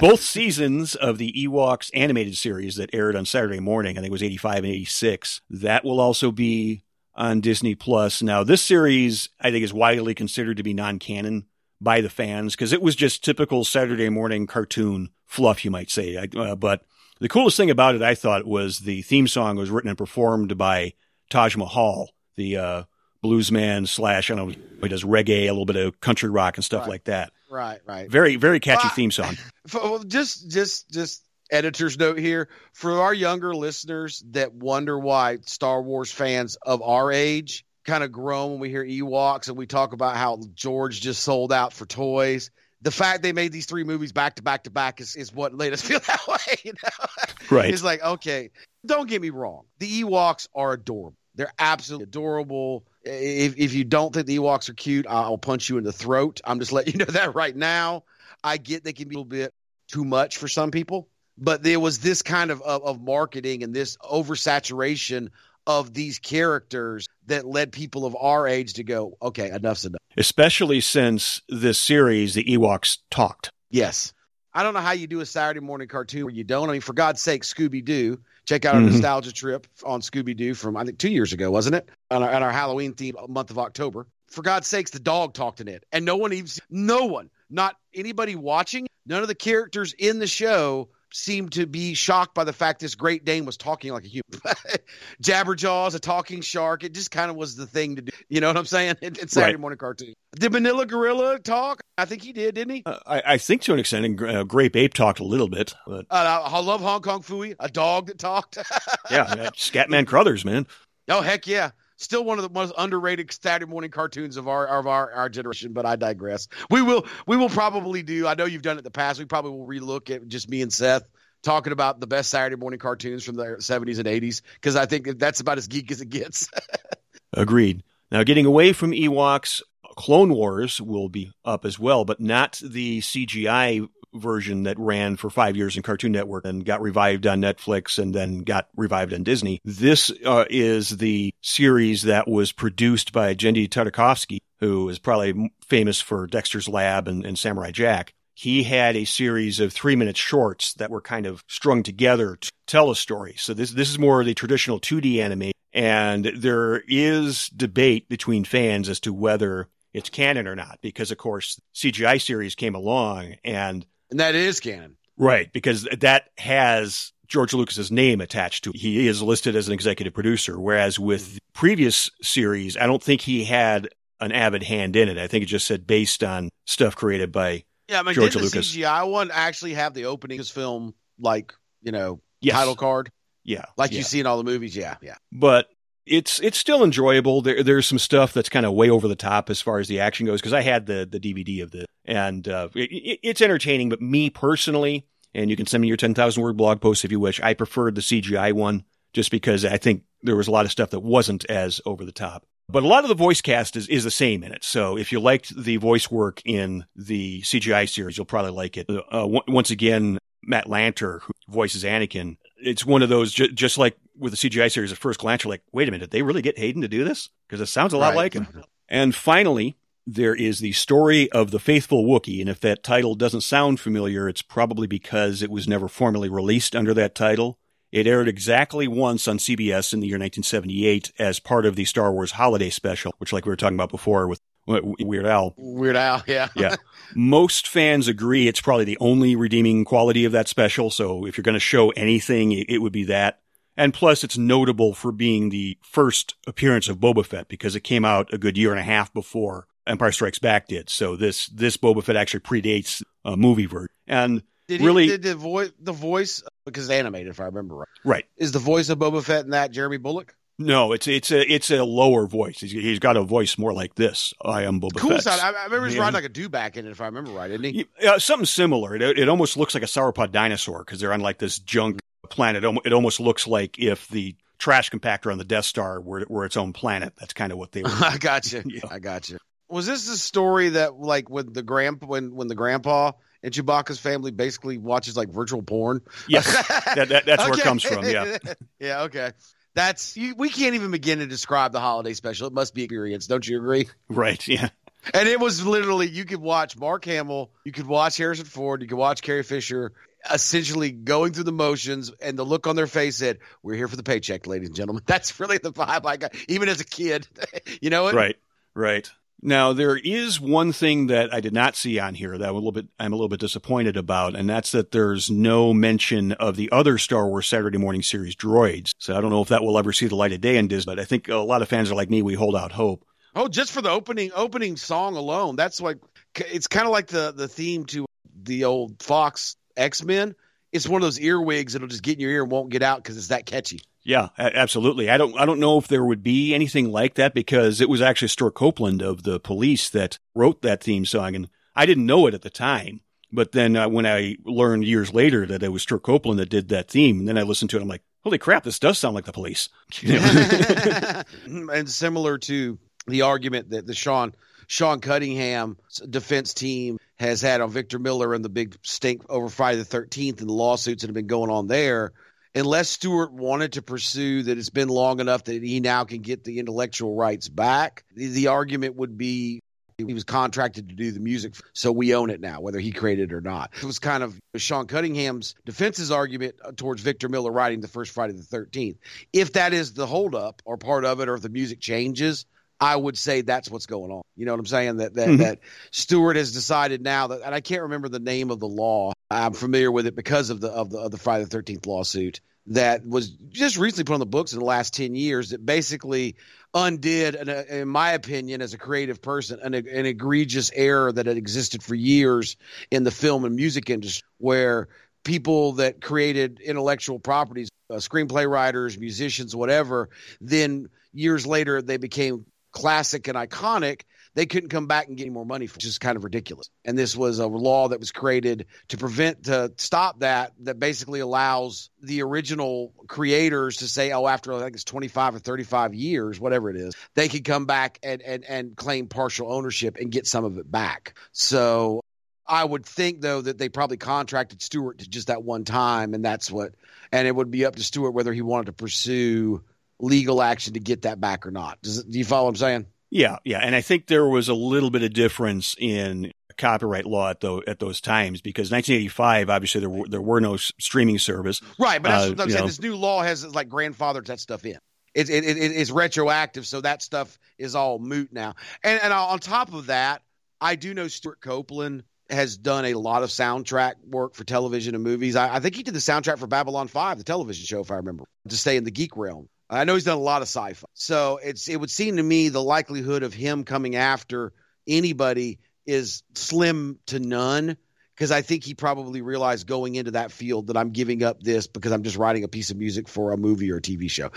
both seasons of the Ewoks animated series that aired on Saturday morning, I think it was 85 and 86, that will also be on Disney Plus. Now, this series I think is widely considered to be non-canon by the fans because it was just typical Saturday morning cartoon fluff, you might say. I, uh, but the coolest thing about it, I thought, was the theme song was written and performed by Taj Mahal, the uh, bluesman slash, I don't know, he does reggae, a little bit of country rock and stuff Right. like that. Right, right. Very, very catchy Ah. theme song. Well, just just just editor's note here for our younger listeners that wonder why Star Wars fans of our age kind of groan when we hear Ewoks and we talk about how George just sold out for toys. The fact they made these three movies back to back to back is, is what made us feel that way. You know? Right. It's like, okay, don't get me wrong. The Ewoks are adorable. They're absolutely adorable. If, if you don't think the Ewoks are cute, I'll punch you in the throat. I'm just letting you know that right now. I get they can be a little bit too much for some people, but there was this kind of, of, of marketing and this oversaturation of these characters that led people of our age to go, okay, enough's enough. Especially since this series, the Ewoks talked. Yes. I don't know how you do a Saturday morning cartoon where you don't. I mean, for God's sake, Scooby Doo. Check out our Mhm. nostalgia trip on Scooby Doo from I think two years ago, wasn't it? On our, on our Halloween theme month of October. For God's sakes, the dog talked in it, and no one even, no one, not anybody watching, none of the characters in the show seemed to be shocked by the fact this Great Dane was talking like a human. Jabberjaws, a talking shark. It just kind of was the thing to do. You know what I'm saying? It- It's Saturday Right. morning cartoon. Did Magilla Gorilla talk? I think he did, didn't he? Uh, I, I think to an extent, and uh, Grape Ape talked a little bit, but Uh, I love Hong Kong Phooey, a dog that talked. yeah, Scatman Crothers, man. oh heck yeah! Still one of the most underrated Saturday morning cartoons of our of our, our generation. But I digress. We will we will probably do. I know you've done it in the past. We probably will relook at just me and Seth talking about the best Saturday morning cartoons from the seventies and eighties because I think that's about as geek as it gets. Agreed. Now, getting away from Ewoks, Clone Wars will be up as well, but not the CGI version that ran for five years in Cartoon Network and got revived on Netflix and then got revived on Disney. This uh, is the series that was produced by Genndy Tartakovsky, who is probably famous for Dexter's Lab and, and Samurai Jack. He had a series of three minute shorts that were kind of strung together to tell a story. So this, this is more the traditional 2D anime. And there is debate between fans as to whether it's canon or not, because of course CGI series came along and and that is canon. Right, because that has George Lucas's name attached to it. He is listed as an executive producer, whereas with the previous series, I don't think he had an avid hand in it. I think it just said based on stuff created by Yeah, I mean, George did the. CGI one actually have the opening of this film like you know yes, title card yeah, like yeah. you see in all the movies? Yeah, yeah. but it's it's still enjoyable. There there's some stuff that's kind of way over the top as far as the action goes because I had the the DVD of the and uh, it, it- it's entertaining. But me personally, and you can send me your ten thousand word blog post if you wish. I preferred the CGI one just because I think there was a lot of stuff that wasn't as over the top. But a lot of the voice cast is, is the same in it. So if you liked the voice work in the CGI series, you'll probably like it. Uh, w- once again, Matt Lanter, who voices Anakin, it's one of those, ju- just like with the CGI series, at first glance, you're like, wait a minute, did they really get Hayden to do this? Because it sounds a lot Right. like him. Mm-hmm. And finally, there is the story of the faithful Wookiee. And if that title doesn't sound familiar, it's probably because it was never formally released under that title. It aired exactly once on CBS in the year 1978 as part of the Star Wars Holiday Special, which, like we were talking about before with Weird Al. Weird Al, yeah. yeah. Most fans agree it's probably the only redeeming quality of that special. So if you're going to show anything, it would be that. And plus, it's notable for being the first appearance of Boba Fett because it came out a good year and a half before Empire Strikes Back did. So this this Boba Fett actually predates a movie version. And did really, he, did the voice the voice because it's animated, if I remember right. Right. Is the voice of Boba Fett in that Jeremy Bulloch? No, it's it's a it's a lower voice. he's, he's got a voice more like this. I am Boba cool Fett. Sound. I, I remember he's riding like a dewback in it, if I remember right, isn't he? Yeah, something similar. It, it almost looks like a sauropod dinosaur because they're on like this junk planet. It almost looks like if the trash compactor on the Death Star were, were its own planet. That's kind of what they were. I got you. Yeah. I got you. Was this the story that like when the grandpa when when the grandpa and Chewbacca's family basically watches like virtual porn? Yes, that, that, that's okay. where it comes from. Yeah. yeah. Okay. That's you, we can't even begin to describe the holiday special. It must be experience. Don't you agree? Right. Yeah. And it was literally you could watch Mark Hamill, you could watch Harrison Ford, you could watch Carrie Fisher, essentially going through the motions, and the look on their face said, "We're here for the paycheck, ladies and gentlemen." That's really the vibe I got, even as a kid. you know it? Right. Right. Now there is one thing that I did not see on here that I'm a little bit I'm a little bit disappointed about, and that's that there's no mention of the other Star Wars Saturday morning series droids. So I don't know if that will ever see the light of day in Disney, but I think a lot of fans are like me, we hold out hope. Oh, just for the opening opening song alone, that's like it's kind of like the the theme to the old Fox X Men. It's one of those earwigs that'll just get in your ear and won't get out because it's that catchy. Yeah, absolutely. I don't I don't know if there would be anything like that because it was actually Stewart Copeland of the Police that wrote that theme song, and I didn't know it at the time. But then uh, when I learned years later that it was Stewart Copeland that did that theme, and then I listened to it, I'm like, holy crap, this does sound like the Police. and similar to the argument that the Sean Sean Cunningham defense team has had on Victor Miller and the big stink over Friday the 13th and the lawsuits that have been going on there unless Stewart wanted to pursue that it's been long enough that he now can get the intellectual rights back, the, the argument would be he was contracted to do the music, so we own it now, whether he created it or not. It was kind of Sean Cunningham's defense's argument uh, towards Victor Miller writing the first Friday the 13th. If that is the holdup or part of it, or if the music changes, I would say that's what's going on. You know what I'm saying? That that, mm-hmm. that Stewart has decided now that, and I can't remember the name of the law. I'm familiar with it because of the of the of the Friday the Thirteenth lawsuit that was just recently put on the books in the last ten years. That basically undid, an, in my opinion, as a creative person, an, an egregious error that had existed for years in the film and music industry, where people that created intellectual properties, uh, screenplay writers, musicians, whatever, then years later they became classic and iconic, they couldn't come back and get any more money, which is kind of ridiculous. And this was a law that was created to prevent, to stop that, that basically allows the original creators to say, oh, after I think it's 25 or 35 years, whatever it is, they could come back and, and, and claim partial ownership and get some of it back. So I would think though that they probably contracted Stewart to just that one time, and that's what, and it would be up to Stewart whether he wanted to pursue legal action to get that back or not. Does, do you follow what I'm saying? Yeah, yeah, and I think there was a little bit of difference in copyright law at, the, at those times because 1985 obviously there were, there were no streaming service. Right but that's uh, what i'm saying. know. this new law has like grandfathered that stuff in. It, it, it, it's retroactive so that stuff is all moot now. And, and on top of that i do know stewart copeland has done a lot of soundtrack work for television and movies. I, I think he did the soundtrack for babylon 5 the television show if i remember to stay in the geek realm I know he's done a lot of sci-fi. So it's it would seem to me the likelihood of him coming after anybody is slim to none because I think he probably realized going into that field that I'm giving up this because I'm just writing a piece of music for a movie or a TV show.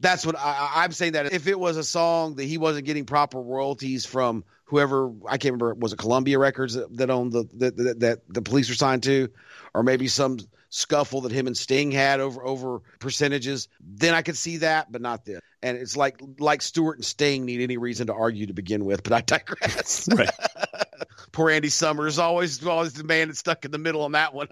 That's what I, am saying. That if it was a song that he wasn't getting proper royalties from whoever I can't remember was it Columbia Records that, that owned the that, that, that the police were signed to, or maybe some scuffle that him and Sting had over over percentages, then I could see that, but not this. And it's like like Stewart and Sting need any reason to argue to begin with, but I digress. Right. Poor Andy Summers always always the man that's stuck in the middle on that one.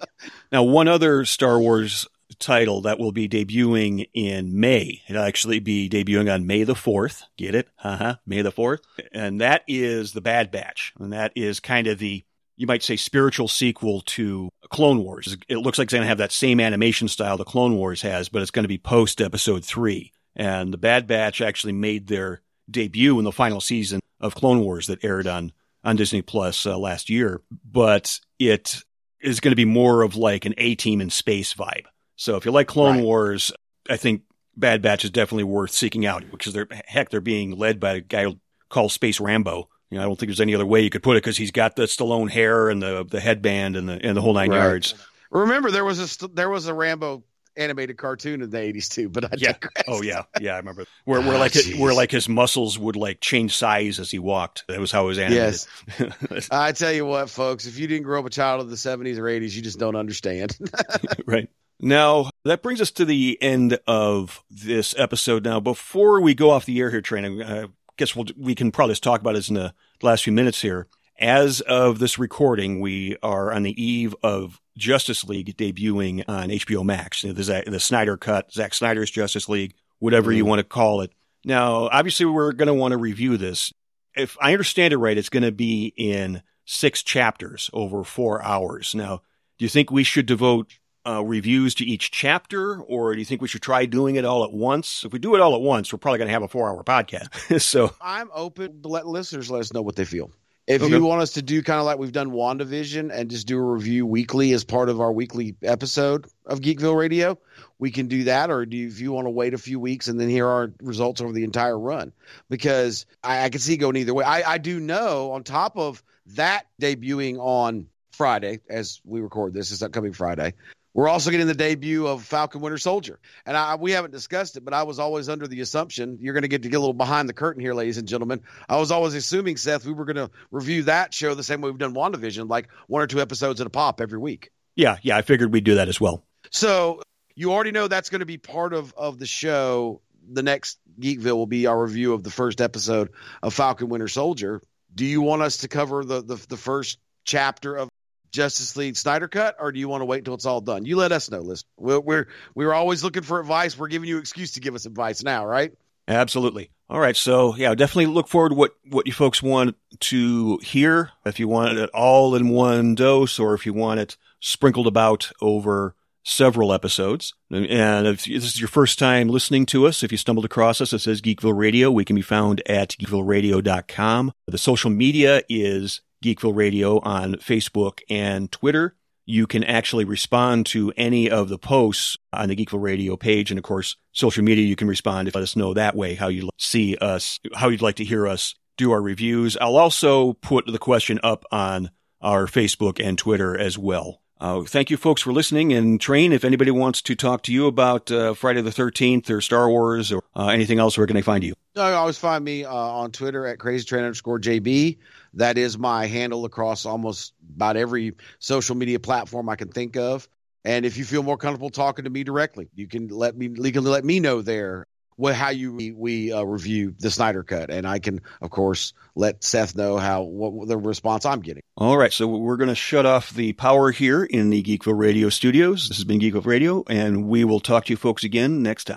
now, one other Star Wars title that will be debuting in May. It'll actually be debuting on May the 4th. Get it? Uh-huh. May the 4th. And that is The Bad Batch. And that is kind of the, you might say, spiritual sequel to Clone Wars. It looks like it's going to have that same animation style the Clone Wars has, but it's going to be post episode three. And The Bad Batch actually made their debut in the final season of Clone Wars that aired on, on Disney Plus uh, last year. But it is going to be more of like an A team in space vibe. So if you like Clone Right. Wars, I think Bad Batch is definitely worth seeking out because they're heck they're being led by a guy called Space Rambo. You know, I don't think there's any other way you could put it because he's got the Stallone hair and the the headband and the and the whole nine Right. yards. Remember, there was a there was a Rambo animated cartoon in the '80s too. But I Yeah. Oh yeah, yeah, I remember where where Ah, like it, jeez. where like his muscles would like change size as he walked. That was how it was animated. Yes. I tell you what, folks, if you didn't grow up a child of the 70s or 80s, you just don't understand. right. Now, that brings us to the end of this episode. Now, before we go off the air here, training, I guess we'll, we can probably just talk about this in the last few minutes here. As of this recording, we are on the eve of Justice League debuting on HBO Max. You know, The, the Snyder cut, Zack Snyder's Justice League, whatever you mm-hmm. want to call it. Now, obviously, we're going to want to review this. If I understand it right, it's going to be in six chapters over four hours. Now, do you think we should devote uh, reviews to each chapter, or do you think we should try doing it all at once? If we do it all at once, we're probably going to have a four-hour podcast. so, I'm open to let listeners let us know what they feel. If Okay. you want us to do kind of like we've done WandaVision and just do a review weekly as part of our weekly episode of Geekville Radio, we can do that. Or do you, if you want to wait a few weeks and then hear our results over the entire run? Because I, I can see going either way. I, I do know on top of that debuting on Friday, as we record this, is upcoming Friday. We're also getting the debut of Falcon Winter Soldier. And I, we haven't discussed it, but I was always under the assumption you're going to get to get a little behind the curtain here, ladies and gentlemen. I was always assuming, Seth, we were going to review that show the same way we've done WandaVision, like one or two episodes at a pop every week. yeah, yeah, I figured we'd do that as well. So you already know that's going to be part of, of the show. The next Geekville will be our review of the first episode of Falcon Winter Soldier. Do you want us to cover the, the, the first chapter of Justice League Snyder Cut, or do you want to wait until it's all done? You let us know. Listen, we're, we're we're always looking for advice. We're giving you excuse to give us advice now, right? Absolutely. All right. So yeah, definitely look forward to what, what you folks want to hear. If you want it all in one dose or if you want it sprinkled about over several episodes. And if this is your first time listening to us, if you stumbled across us, it says Geekville Radio. We can be found at geekvilleradio.com. The social media is Geekville Radio on Facebook and Twitter. You can actually respond to any of the posts on the Geekville Radio page. And of course, social media, you can respond if let us know that way how you see us, how you'd like to hear us do our reviews. I'll also put the question up on our Facebook and Twitter as well. Uh, thank you, folks, for listening. And Train, if anybody wants to talk to you about uh, Friday the 13th or Star Wars or uh, anything else, where can they find you? You always find me uh, on Twitter at crazy train underscore JB. That is my handle across almost about every social media platform I can think of. And if you feel more comfortable talking to me directly, you can let me legally let me know there what how you we, uh, review the Snyder Cut, and I can of course let Seth know how what the response I'm getting. All right, so we're going to shut off the power here in the Geekville Radio studios. This has been Geekville Radio, and we will talk to you folks again next time.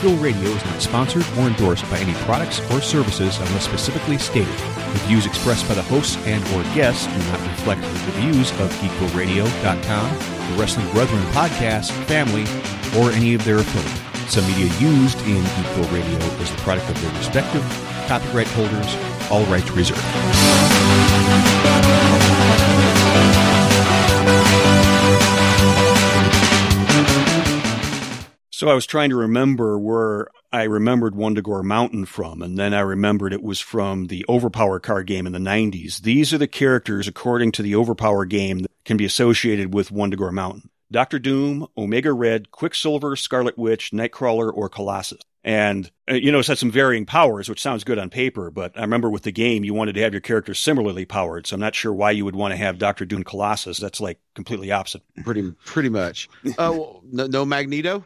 Geekville Radio is not sponsored or endorsed by any products or services unless specifically stated. The views expressed by the hosts and or guests do not reflect the views of GeekvilleRadio.com, the Wrestling Brethren podcast, family, or any of their affiliates. Some media used in Geekville Radio is the product of their respective copyright holders, all rights reserved. So I was trying to remember where I remembered Wundagore Mountain from, and then I remembered it was from the Overpower card game in the 90s. These are the characters, according to the Overpower game, that can be associated with Wundagore Mountain. Doctor Doom, Omega Red, Quicksilver, Scarlet Witch, Nightcrawler, or Colossus. And, uh, you know, it's had some varying powers, which sounds good on paper, but I remember with the game, you wanted to have your characters similarly powered, so I'm not sure why you would want to have Doctor Doom Colossus. That's like completely opposite. Pretty pretty much. Oh, well, no, no Magneto.